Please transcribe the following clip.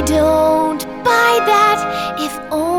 I don't buy that if only.